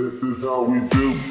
This is how we do.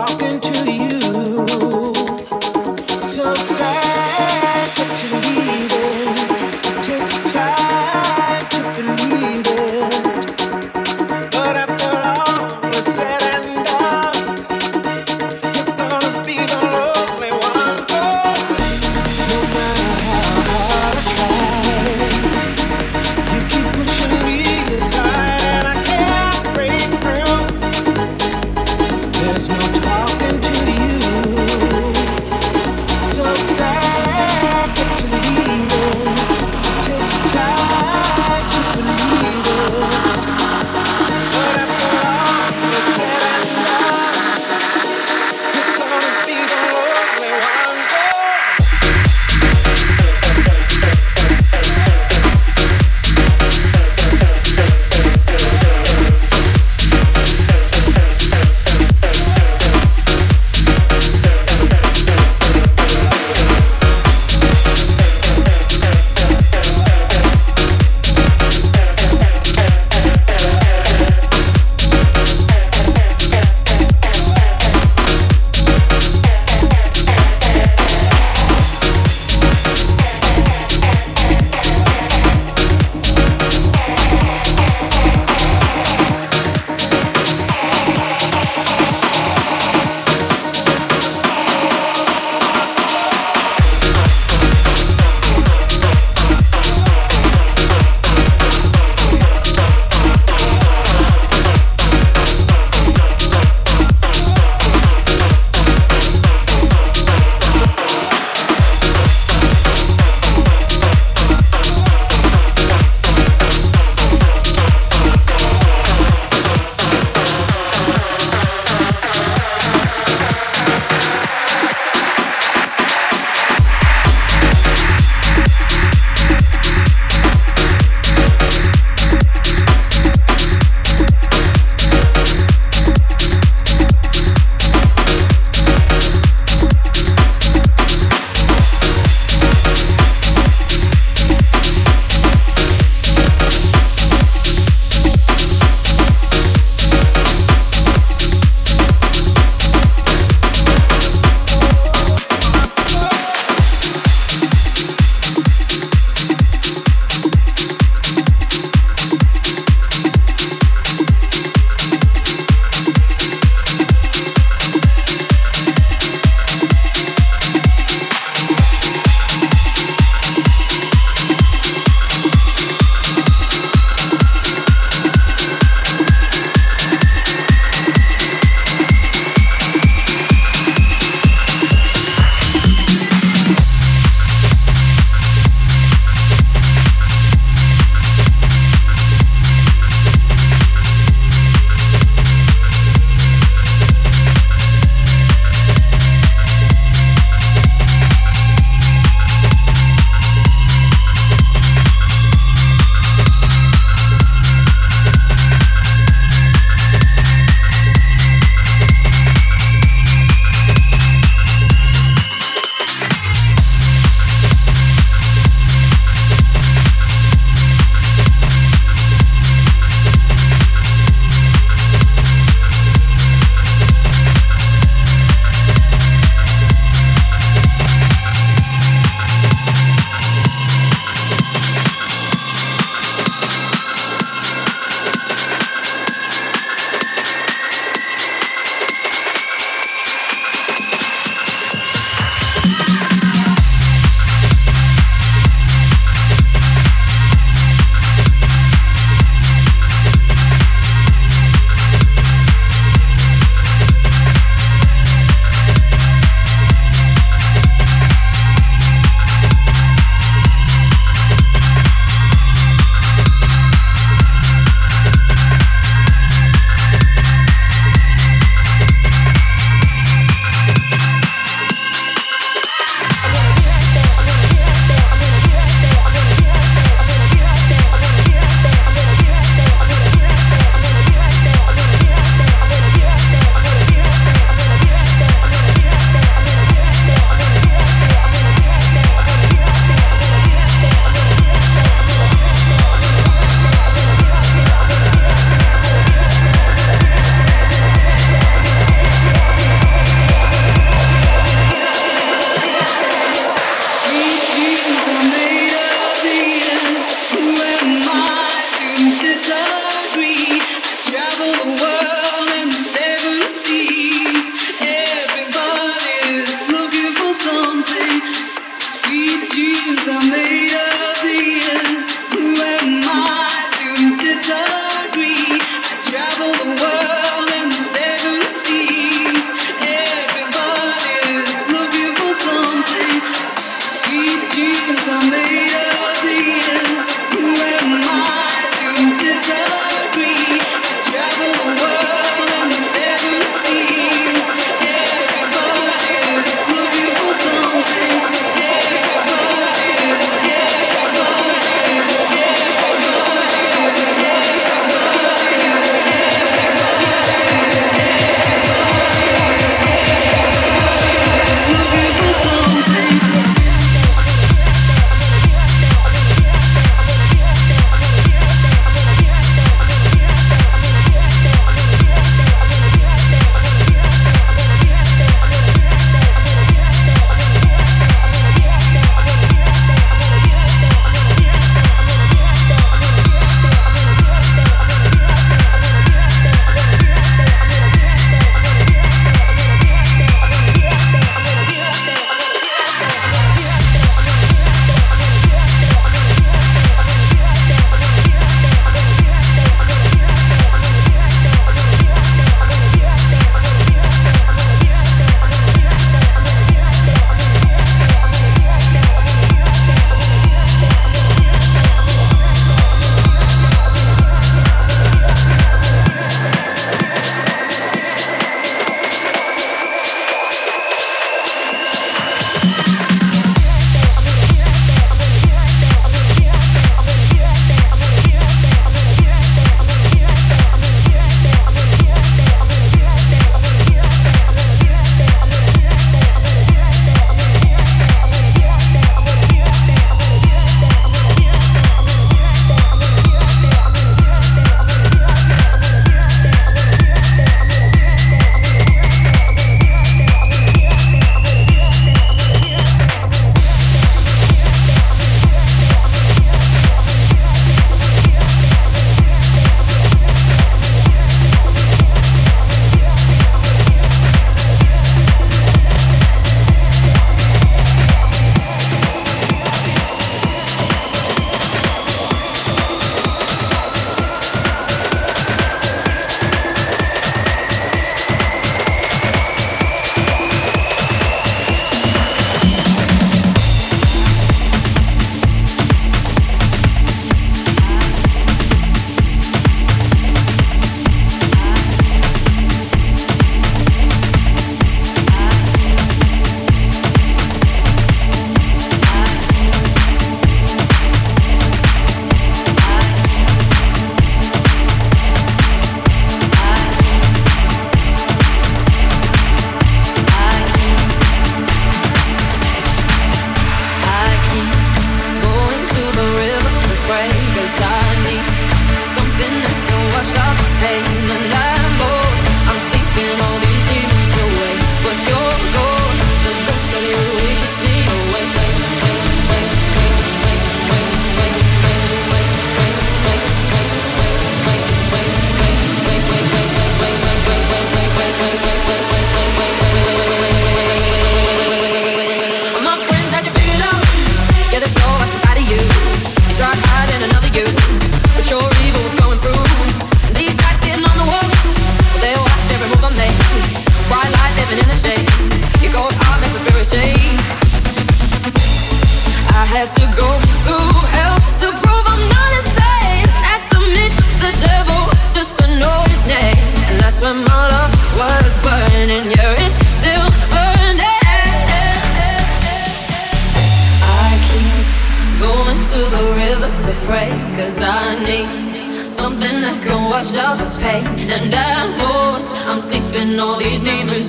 Inside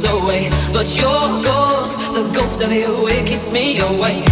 away. But your ghost, the ghost of you, it keeps me away.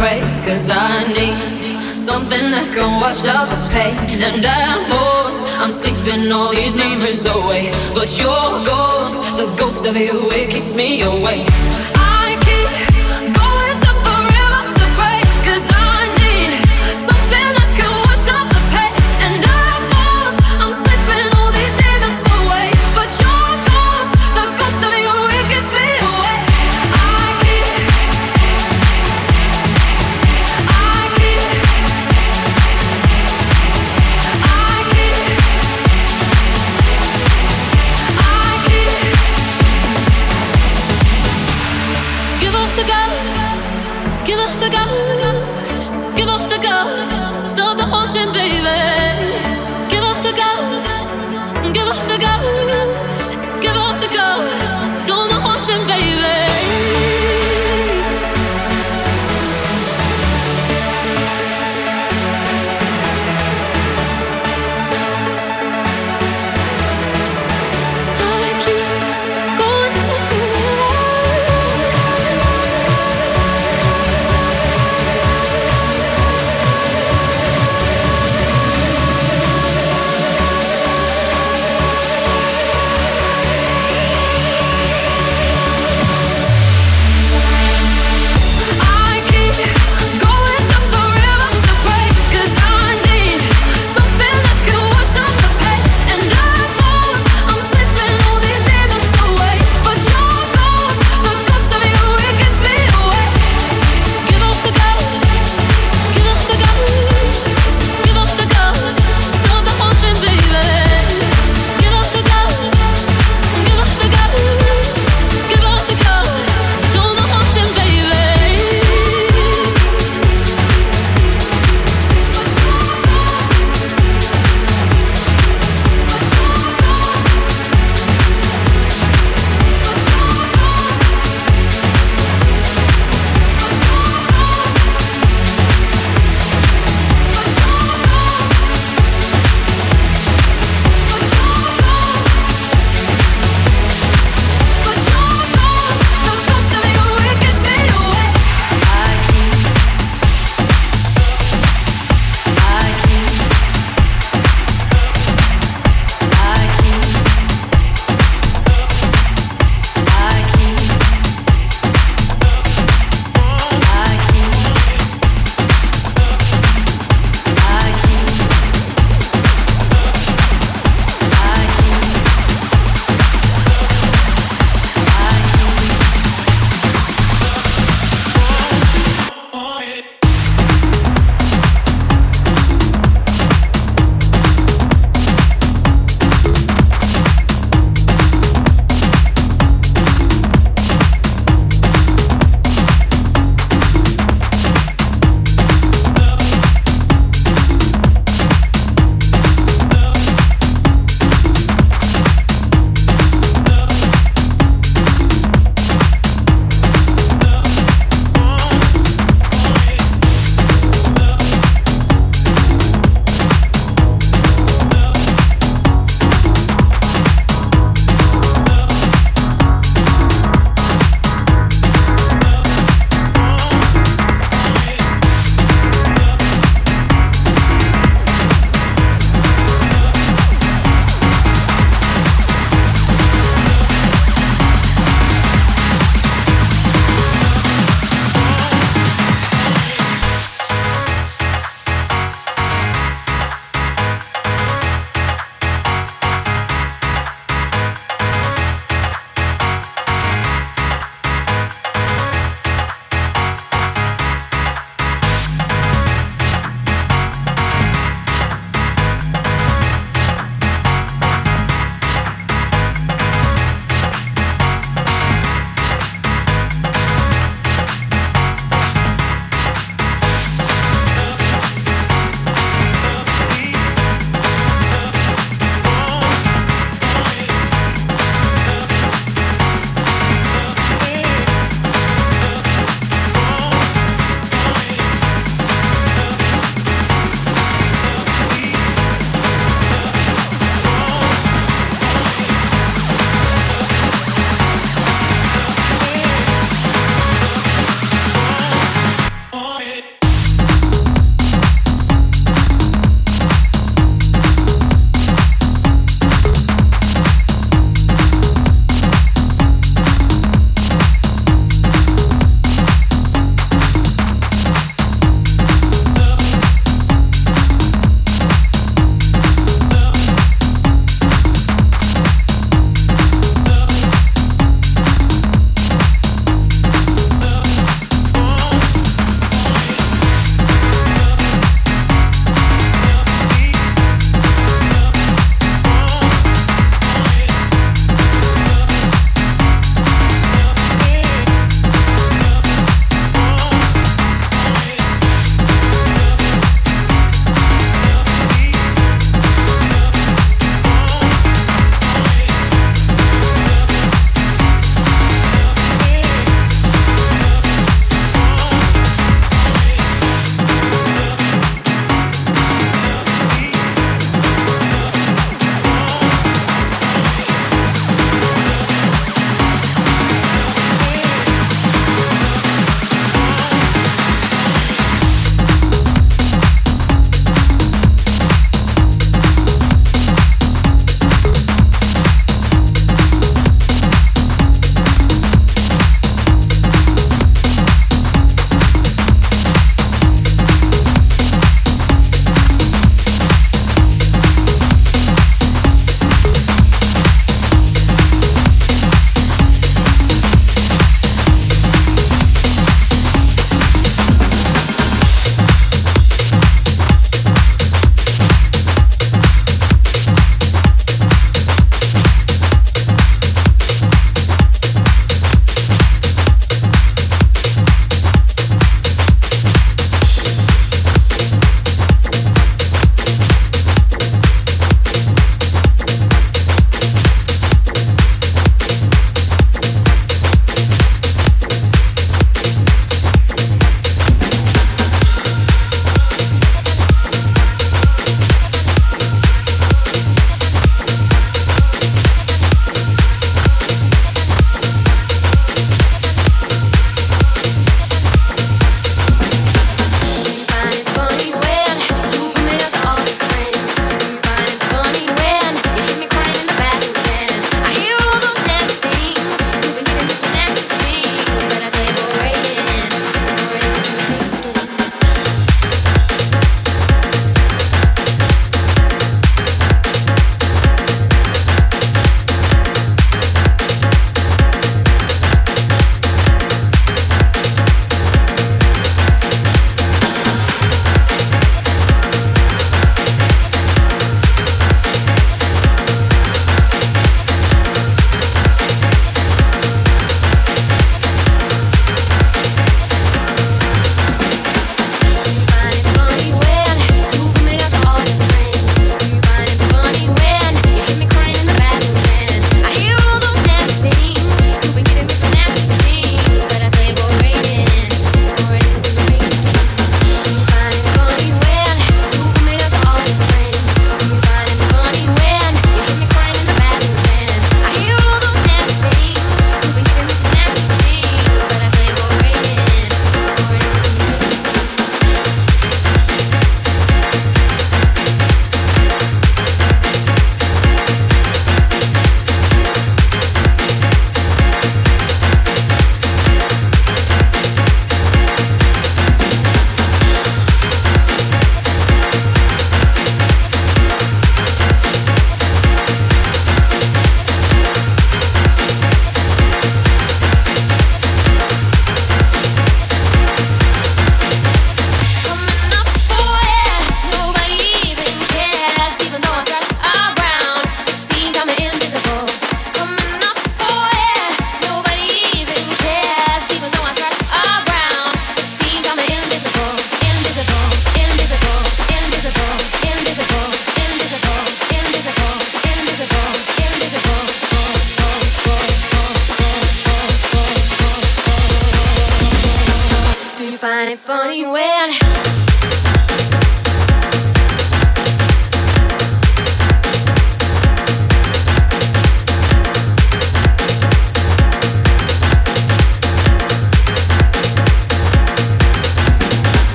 pray, cause I need something that can wash out the pain. And I was, I'm sleeping all these demons away. But your ghost, the ghost of you, it keeps me awake.